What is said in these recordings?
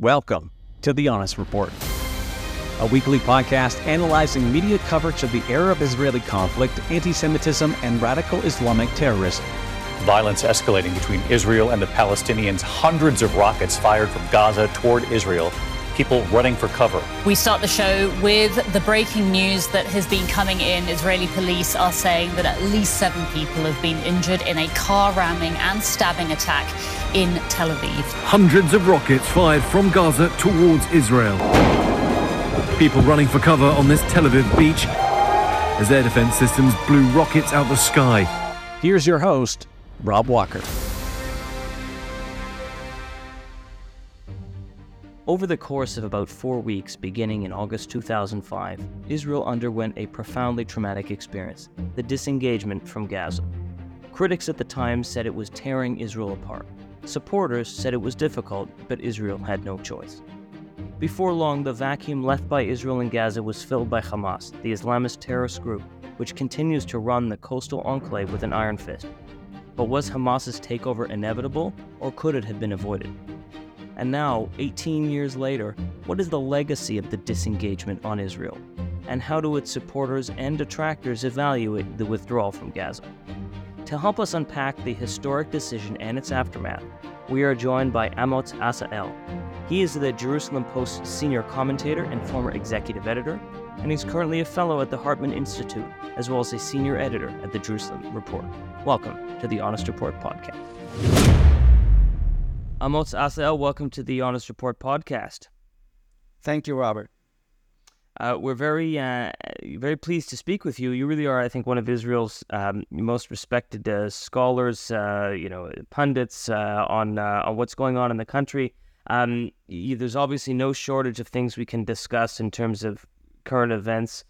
Welcome to The Honest Report, a weekly podcast analyzing media coverage of the Arab Israeli conflict, anti Semitism, and radical Islamic terrorism. Violence escalating between Israel and the Palestinians, hundreds of rockets fired from Gaza toward Israel people running for cover. We start the show with the breaking news that has been coming in. Israeli police are saying that at least seven people have been injured in a car ramming and stabbing attack in Tel Aviv. Hundreds of rockets fired from Gaza towards Israel. People running for cover on this Tel Aviv beach as air defense systems blew rockets out the sky. Here's your host, Rob Walker. Over the course of about four weeks, beginning in August 2005, Israel underwent a profoundly traumatic experience the disengagement from Gaza. Critics at the time said it was tearing Israel apart. Supporters said it was difficult, but Israel had no choice. Before long, the vacuum left by Israel in Gaza was filled by Hamas, the Islamist terrorist group, which continues to run the coastal enclave with an iron fist. But was Hamas's takeover inevitable, or could it have been avoided? And now, 18 years later, what is the legacy of the disengagement on Israel? And how do its supporters and detractors evaluate the withdrawal from Gaza? To help us unpack the historic decision and its aftermath, we are joined by Amotz Asa-El. He is the Jerusalem Post senior commentator and former executive editor, and he's currently a fellow at the Hartman Institute, as well as a senior editor at the Jerusalem Report. Welcome to the Honest Report podcast. Amotz Asa-El, welcome to the Honest Report podcast. Thank you, Robert. Uh, we're very, uh, very pleased to speak with you. You really are, I think, one of Israel's um, most respected uh, scholars, uh, you know, pundits uh, on uh, on what's going on in the country. Um, you, there's obviously no shortage of things we can discuss in terms of current events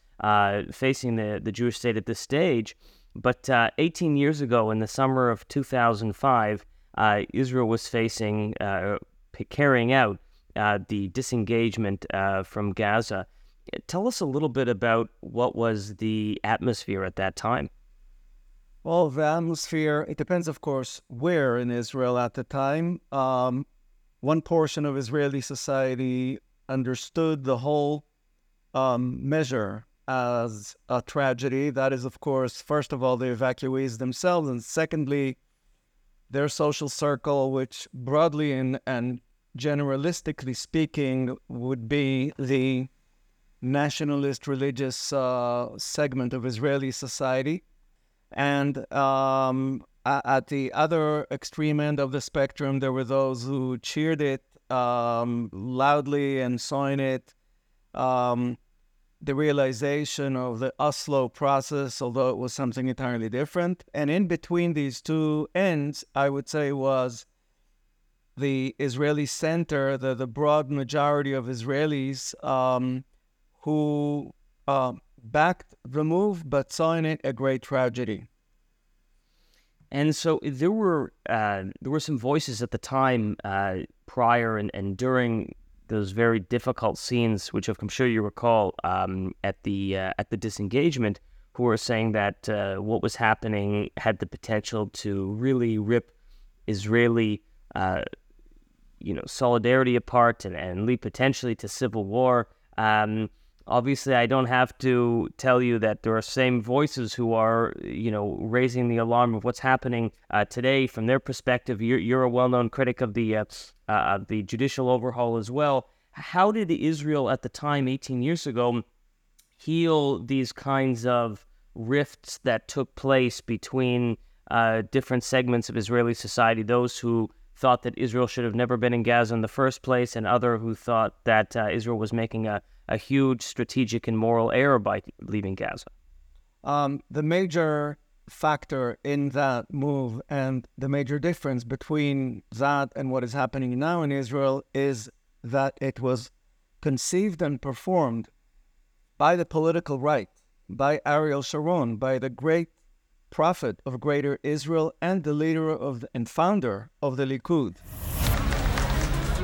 facing the the Jewish state at this stage. But 18 years ago, in the summer of 2005 uh, Israel was facing, uh, carrying out uh, the disengagement uh, from Gaza. Tell us a little bit about what was the atmosphere at that time. Well, the atmosphere, it depends, of course, where in Israel at the time. Um, one portion of Israeli society understood the whole um, measure as a tragedy. That is, of course, first of all, the evacuees themselves, and secondly, their social circle, which broadly and, and generalistically speaking would be the nationalist religious uh, segment of Israeli society. And um, at the other extreme end of the spectrum, there were those who cheered it um, loudly and saw in it um, the realization of the Oslo process, although it was something entirely different. And in between these two ends, I would say was the Israeli center, the, the broad majority of Israelis um, who uh, backed the move but saw in it a great tragedy. And so there were uh, there were some voices at the time uh, prior and, and during those very difficult scenes, which I'm sure you recall um, at the uh, at the disengagement, who were saying that uh, what was happening had the potential to really rip Israeli, uh, you know, solidarity apart and, and lead potentially to civil war. Um, obviously, I don't have to tell you that there are same voices who are, you know, raising the alarm of what's happening uh, today from their perspective. You're, you're a well-known critic of the uh, uh, the judicial overhaul as well. How did Israel at the time, 18 years ago, heal these kinds of rifts that took place between uh, different segments of Israeli society? Those who thought that Israel should have never been in Gaza in the first place, and other who thought that uh, Israel was making a, a huge strategic and moral error by leaving Gaza. Um, the major factor in that move and the major difference between that and what is happening now in Israel is that it was conceived and performed by the political right, by Ariel Sharon, by the great prophet of greater Israel and the leader of the, and founder of the Likud.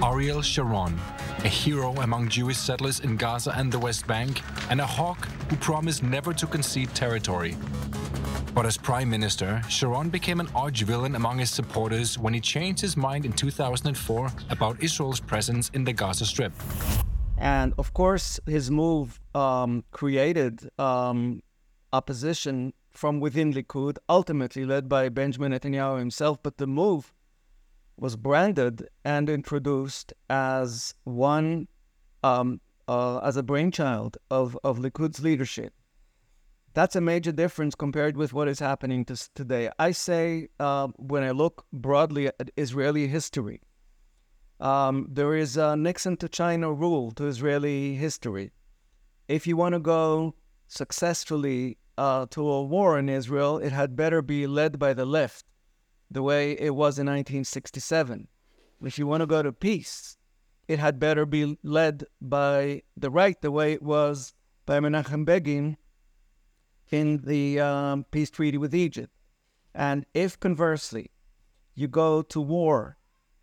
Ariel Sharon, a hero among Jewish settlers in Gaza and the West Bank, and a hawk who promised never to concede territory. But as Prime Minister, Sharon became an arch villain among his supporters when he changed his mind in 2004 about Israel's presence in the Gaza Strip. And of course, his move um, created um, opposition from within Likud, ultimately led by Benjamin Netanyahu himself. But the move was branded and introduced as one, um, uh, as a brainchild of, of Likud's leadership. That's a major difference compared with what is happening to today. I say, uh, when I look broadly at Israeli history, um, there is a Nixon to China rule to Israeli history. If you want to go successfully uh, to a war in Israel, it had better be led by the left, the way it was in 1967. If you want to go to peace, it had better be led by the right, the way it was by Menachem Begin in the um, peace treaty with Egypt. And if conversely, you go to war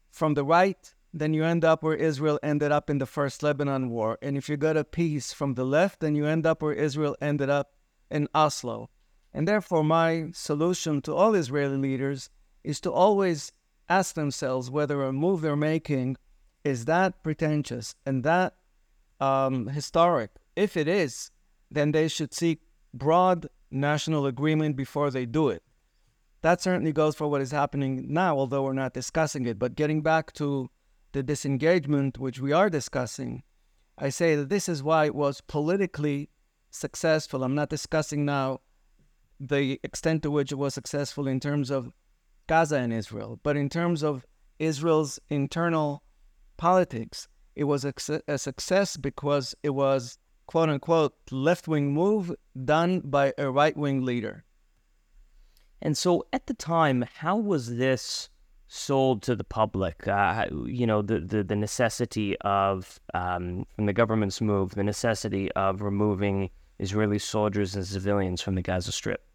from the right, then you end up where Israel ended up in the first Lebanon war. And if you go to peace from the left, then you end up where Israel ended up in Oslo. And therefore, my solution to all Israeli leaders is to always ask themselves whether a move they're making is that pretentious and that um, historic. If it is, then they should seek broad national agreement before they do it. That certainly goes for what is happening now, although we're not discussing it. But getting back to the disengagement, which we are discussing, I say that this is why it was politically successful. I'm not discussing now the extent to which it was successful in terms of Gaza and Israel, but in terms of Israel's internal politics, it was a, success because it was quote unquote left wing move done by a right wing leader. And so at the time, how was this sold to the public? Uh, you know, the, the, the necessity of, um, from the government's move, the necessity of removing Israeli soldiers and civilians from the Gaza Strip?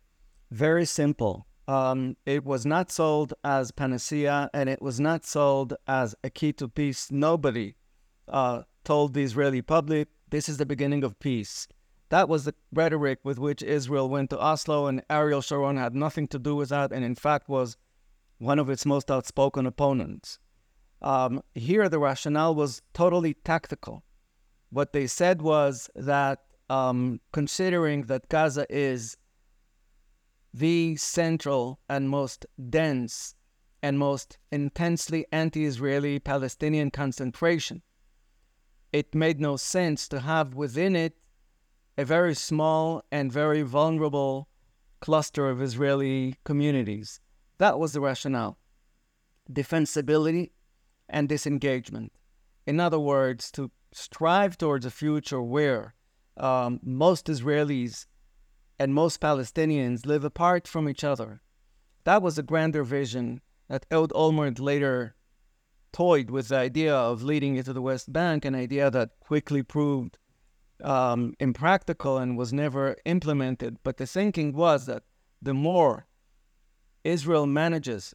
Very simple. Um, it was not sold as panacea and it was not sold as a key to peace. Nobody uh, told the Israeli public this is the beginning of peace. That was the rhetoric with which Israel went to Oslo, and Ariel Sharon had nothing to do with that, and in fact was one of its most outspoken opponents. Um, here, the rationale was totally tactical. What they said was that um, considering that Gaza is the central and most dense and most intensely anti Israeli Palestinian concentration, it made no sense to have within it a very small and very vulnerable cluster of Israeli communities. That was the rationale defensibility and disengagement. In other words, to strive towards a future where um, most Israelis and most Palestinians live apart from each other. That was a grander vision that Ehud Olmert later toyed with the idea of leading it to the West Bank, an idea that quickly proved um, impractical and was never implemented. But the thinking was that the more Israel manages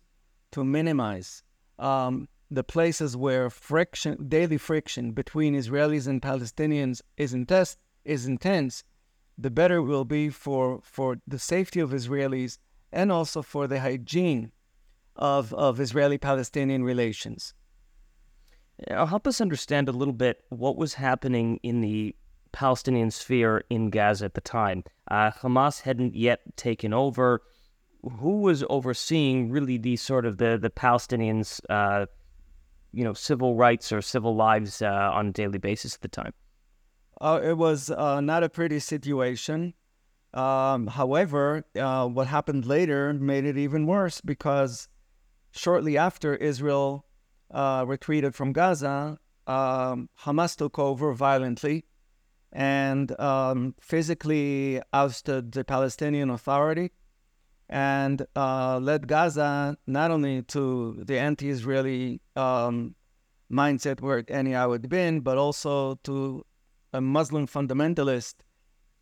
to minimize um, the places where friction, daily friction between Israelis and Palestinians is intense, is intense, the better it will be for, for the safety of Israelis and also for the hygiene of, of Israeli Palestinian relations. Uh, help us understand a little bit what was happening in the Palestinian sphere in Gaza at the time. Uh, Hamas hadn't yet taken over. Who was overseeing really the sort of the the Palestinians, uh, you know, civil rights or civil lives uh, on a daily basis at the time? Uh, it was uh, not a pretty situation. Um, however, what happened later made it even worse because shortly after Israel uh, retreated from Gaza, um, Hamas took over violently and um, physically ousted the Palestinian Authority and uh, led Gaza not only to the anti Israeli um, mindset where it anyhow had been, but also to a Muslim fundamentalist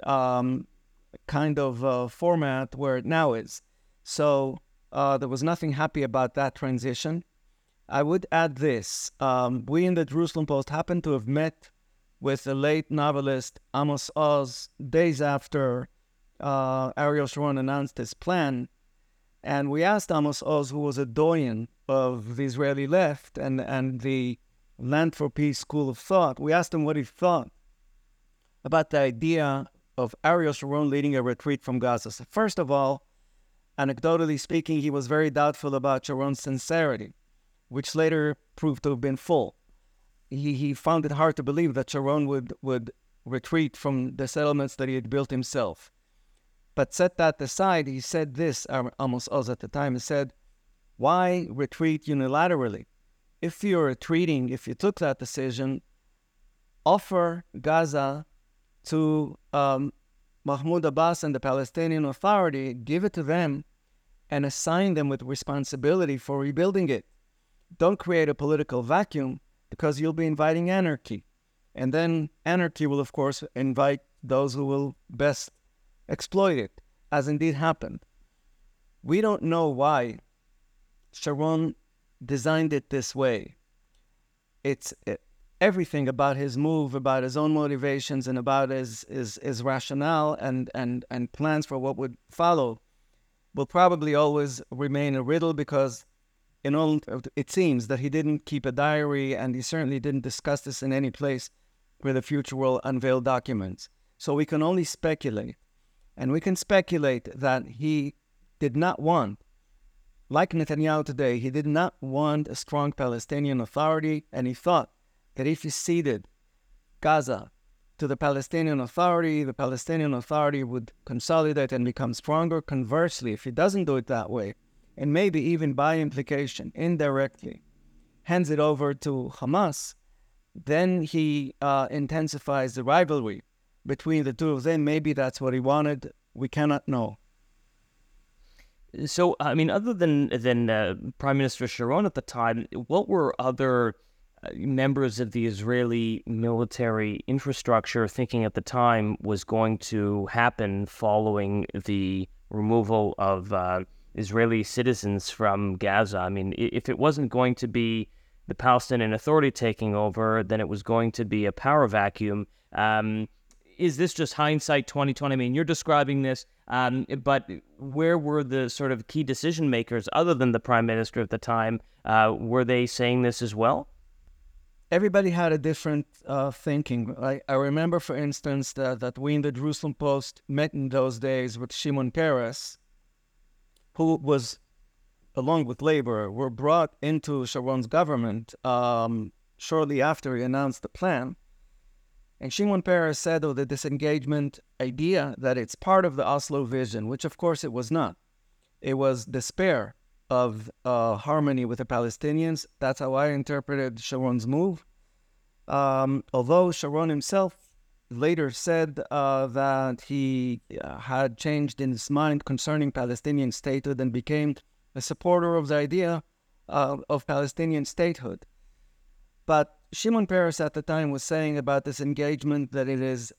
um, kind of uh, format where it now is. So uh, there was nothing happy about that transition. I would add this. Um, we in the Jerusalem Post happened to have met with the late novelist Amos Oz days after uh, Ariel Sharon announced his plan, and we asked Amos Oz, who was a doyen of the Israeli left and, and the Land for Peace school of thought, we asked him what he thought about the idea of Ariel Sharon leading a retreat from Gaza. So first of all, anecdotally speaking, he was very doubtful about Sharon's sincerity, which later proved to have been full. He, he found it hard to believe that Sharon would, would retreat from the settlements that he had built himself. But set that aside, he said this, um, Amos Oz at the time, he said, why retreat unilaterally? If you're retreating, if you took that decision, offer Gaza to um, Mahmoud Abbas and the Palestinian Authority, give it to them, and assign them with responsibility for rebuilding it. Don't create a political vacuum because you'll be inviting anarchy. And then anarchy will, of course, invite those who will best exploit it, as indeed happened. We don't know why Sharon designed it this way. It's it, everything about his move, about his own motivations, and about his, his, his rationale and, and, and plans for what would follow will probably always remain a riddle because in all, it seems that he didn't keep a diary and he certainly didn't discuss this in any place where the future will unveil documents. So we can only speculate. And we can speculate that he did not want, like Netanyahu today, he did not want a strong Palestinian authority, and he thought that if he ceded Gaza to the Palestinian Authority, the Palestinian Authority would consolidate and become stronger. Conversely, if he doesn't do it that way, and maybe even by implication, indirectly, hands it over to Hamas, then he uh, intensifies the rivalry between the two of them. Maybe that's what he wanted. We cannot know. So, I mean, other than than uh, Prime Minister Sharon at the time, what were other members of the Israeli military infrastructure thinking at the time was going to happen following the removal of uh, Israeli citizens from Gaza? I mean, if it wasn't going to be the Palestinian Authority taking over, then it was going to be a power vacuum. Um, is this just hindsight 2020? I mean, you're describing this, um, but where were the sort of key decision makers other than the prime minister at the time? Uh, were they saying this as well? Everybody had a different uh, thinking. I, I remember, for instance, that, that we in the Jerusalem Post met in those days with Shimon Peres, who was, along with Labor, were brought into Sharon's government um, shortly after he announced the plan. And Shimon Peres said of the disengagement idea that it's part of the Oslo vision, which of course it was not. It was despair of uh, harmony with the Palestinians. That's how I interpreted Sharon's move. Um, although Sharon himself later said uh, that he uh, had changed in his mind concerning Palestinian statehood and became a supporter of the idea uh, of Palestinian statehood. But Shimon Peres at the time was saying about disengagement that it is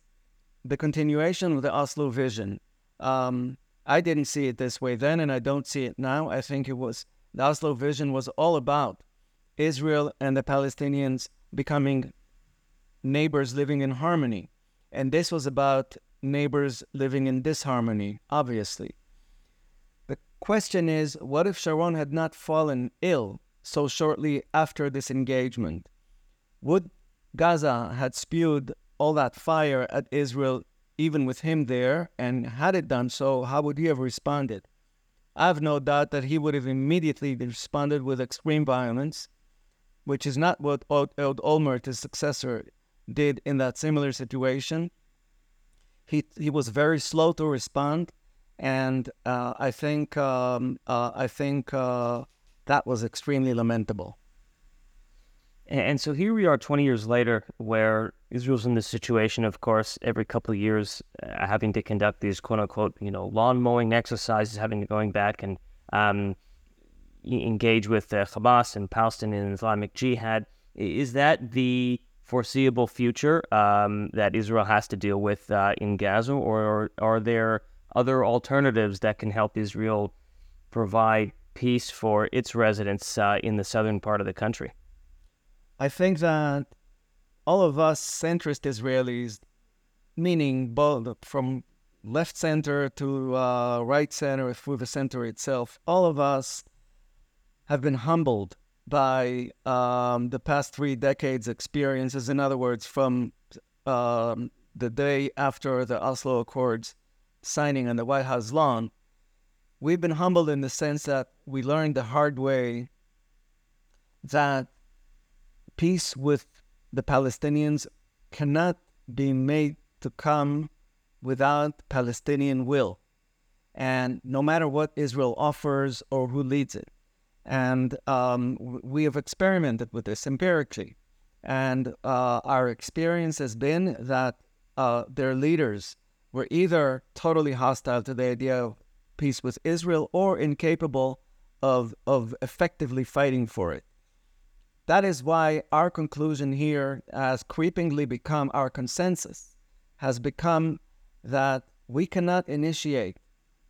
the continuation of the Oslo vision. Um, I didn't see it this way then, and I don't see it now. I think it was the Oslo vision was all about Israel and the Palestinians becoming neighbors living in harmony. And this was about neighbors living in disharmony, obviously. The question is what if Sharon had not fallen ill so shortly after disengagement? Would Gaza had spewed all that fire at Israel, even with him there, and had it done so, how would he have responded? I have no doubt that he would have immediately responded with extreme violence, which is not what Ehud Olmert, his successor, did in that similar situation. He, he was very slow to respond, and uh, I think um, uh, I think uh, that was extremely lamentable. And so here we are 20 years later, where Israel's in this situation, of course, every couple of years uh, having to conduct these quote unquote, you know, lawn mowing exercises, having to going back and um, engage with uh, Hamas and Palestinian Islamic Jihad. Is that the foreseeable future um, that Israel has to deal with uh, in Gaza, or are there other alternatives that can help Israel provide peace for its residents uh, in the southern part of the country? I think that all of us centrist Israelis, meaning both from left center to uh, right center through the center itself, all of us have been humbled by um, the past three decades' experiences. In other words, from um, the day after the Oslo Accords signing on the White House lawn, we've been humbled in the sense that we learned the hard way that peace with the Palestinians cannot be made to come without Palestinian will. And no matter what Israel offers or who leads it. And um, we have experimented with this empirically. And uh, our experience has been that uh, their leaders were either totally hostile to the idea of peace with Israel or incapable of, of effectively fighting for it. That is why our conclusion here has creepingly become our consensus, has become that we cannot initiate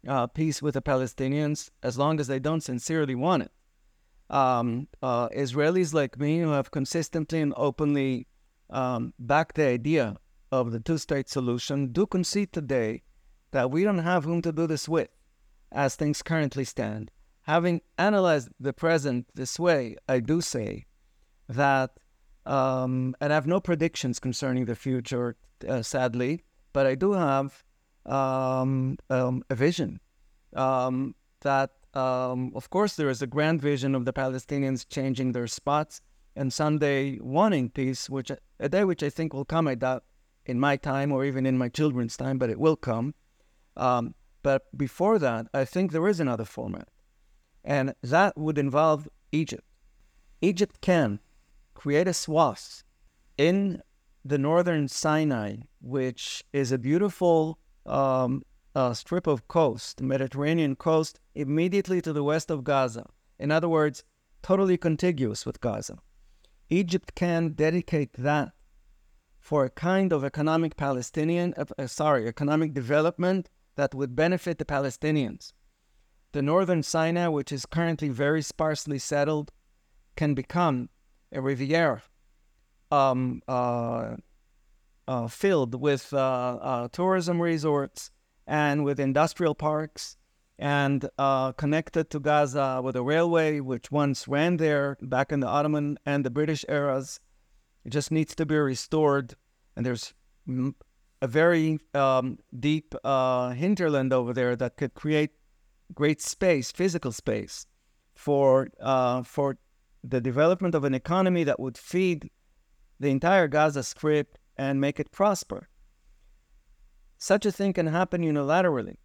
uh, peace with the Palestinians as long as they don't sincerely want it. Um, uh, Israelis like me who have consistently and openly um, backed the idea of the two state solution do concede today that we don't have whom to do this with as things currently stand. Having analyzed the present this way, I do say that, um, and I have no predictions concerning the future, uh, sadly, but I do have um, um, a vision um, that, um, of course, there is a grand vision of the Palestinians changing their spots and someday wanting peace, which a day which I think will come. I doubt in my time or even in my children's time, but it will come. Um, but before that, I think there is another format, and that would involve Egypt. Egypt can create a swath in the northern Sinai, which is a beautiful um, uh, strip of coast, Mediterranean coast, immediately to the west of Gaza. In other words, totally contiguous with Gaza. Egypt can dedicate that for a kind of economic Palestinian, uh, uh, sorry, economic development that would benefit the Palestinians. The northern Sinai, which is currently very sparsely settled, can become riviera um, uh, uh, filled with uh, uh tourism resorts and with industrial parks and uh, connected to Gaza with a railway, which once ran there back in the Ottoman and the British eras. It just needs to be restored. And there's a very um, deep uh, hinterland over there that could create great space, physical space, for for the development of an economy that would feed the entire Gaza Strip and make it prosper. Such a thing can happen unilaterally.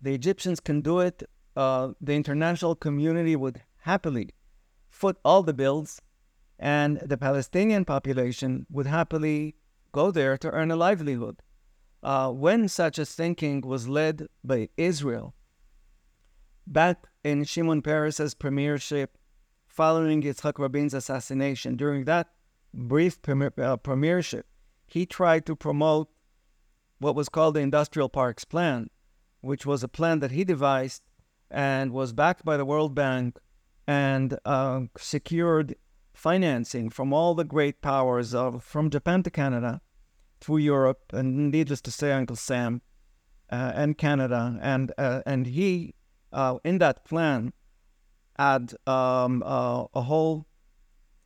The Egyptians can do it. Uh, the international community would happily foot all the bills, and the Palestinian population would happily go there to earn a livelihood. Uh, when such a thinking was led by Israel, back in Shimon Peres's premiership, following Yitzhak Rabin's assassination, during that brief uh, premiership, he tried to promote what was called the Industrial Parks Plan, which was a plan that he devised and was backed by the World Bank and uh, secured financing from all the great powers of from Japan to Canada through Europe, and needless to say, Uncle Sam uh, and Canada, and uh, and he uh, in that plan had um, uh, a whole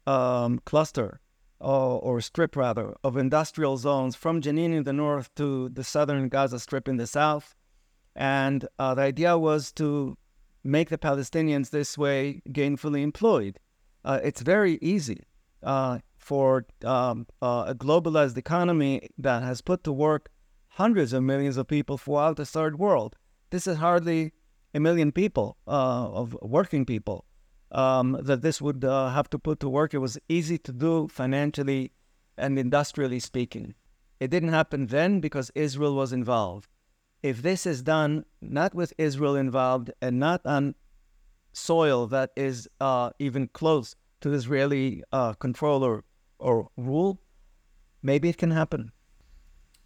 um, cluster or, or strip rather of industrial zones from Jenin in the north to the southern Gaza Strip in the south, and uh, the idea was to make the Palestinians this way gainfully employed. Uh, it's very easy for um, uh, a globalized economy that has put to work hundreds of millions of people throughout the third world. This is hardly a million people uh, of working people um, that this would uh, have to put to work. It was easy to do financially and industrially speaking. It didn't happen then because Israel was involved. If this is done not with Israel involved and not on soil that is uh, even close to Israeli uh, control or or rule, maybe it can happen.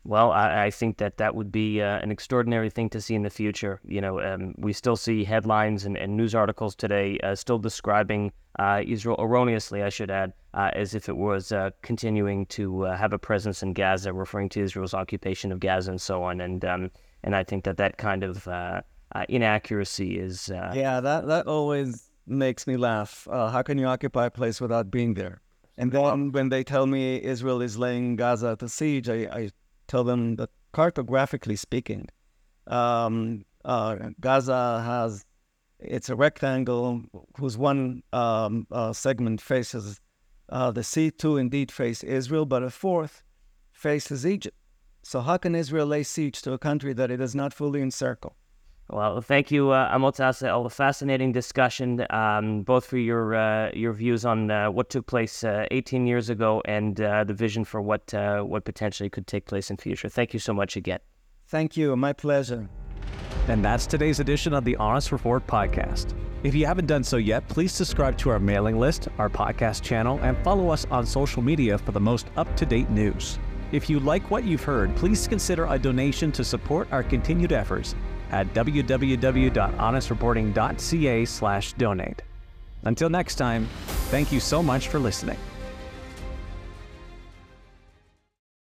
Well, I, I think that that would be uh, an extraordinary thing to see in the future. You know, um, we still see headlines and, and news articles today uh, still describing uh, Israel erroneously, I should add, uh, as if it was uh, continuing to uh, have a presence in Gaza, referring to Israel's occupation of Gaza and so on. And um, And I think that that kind of inaccuracy is. Yeah, that, that always makes me laugh. How can you occupy a place without being there? And then when they tell me Israel is laying Gaza to siege, I, I tell them that cartographically speaking, um, uh, Gaza has it's a rectangle whose one um, uh, segment faces uh, the sea. Two indeed face Israel, but a fourth faces Egypt. So how can Israel lay siege to a country that it does not fully encircle? Well, thank you, uh, Amotz All a fascinating discussion, um, both for your uh, your views on uh, what took place uh, 18 years ago and uh, the vision for what uh, what potentially could take place in future. Thank you so much again. Thank you. My pleasure. And that's today's edition of the Honest Report podcast. If you haven't done so yet, please subscribe to our mailing list, our podcast channel, and follow us on social media for the most up to date news. If you like what you've heard, please consider a donation to support our continued efforts at www.honestreporting.ca/donate. Until next time, thank you so much for listening.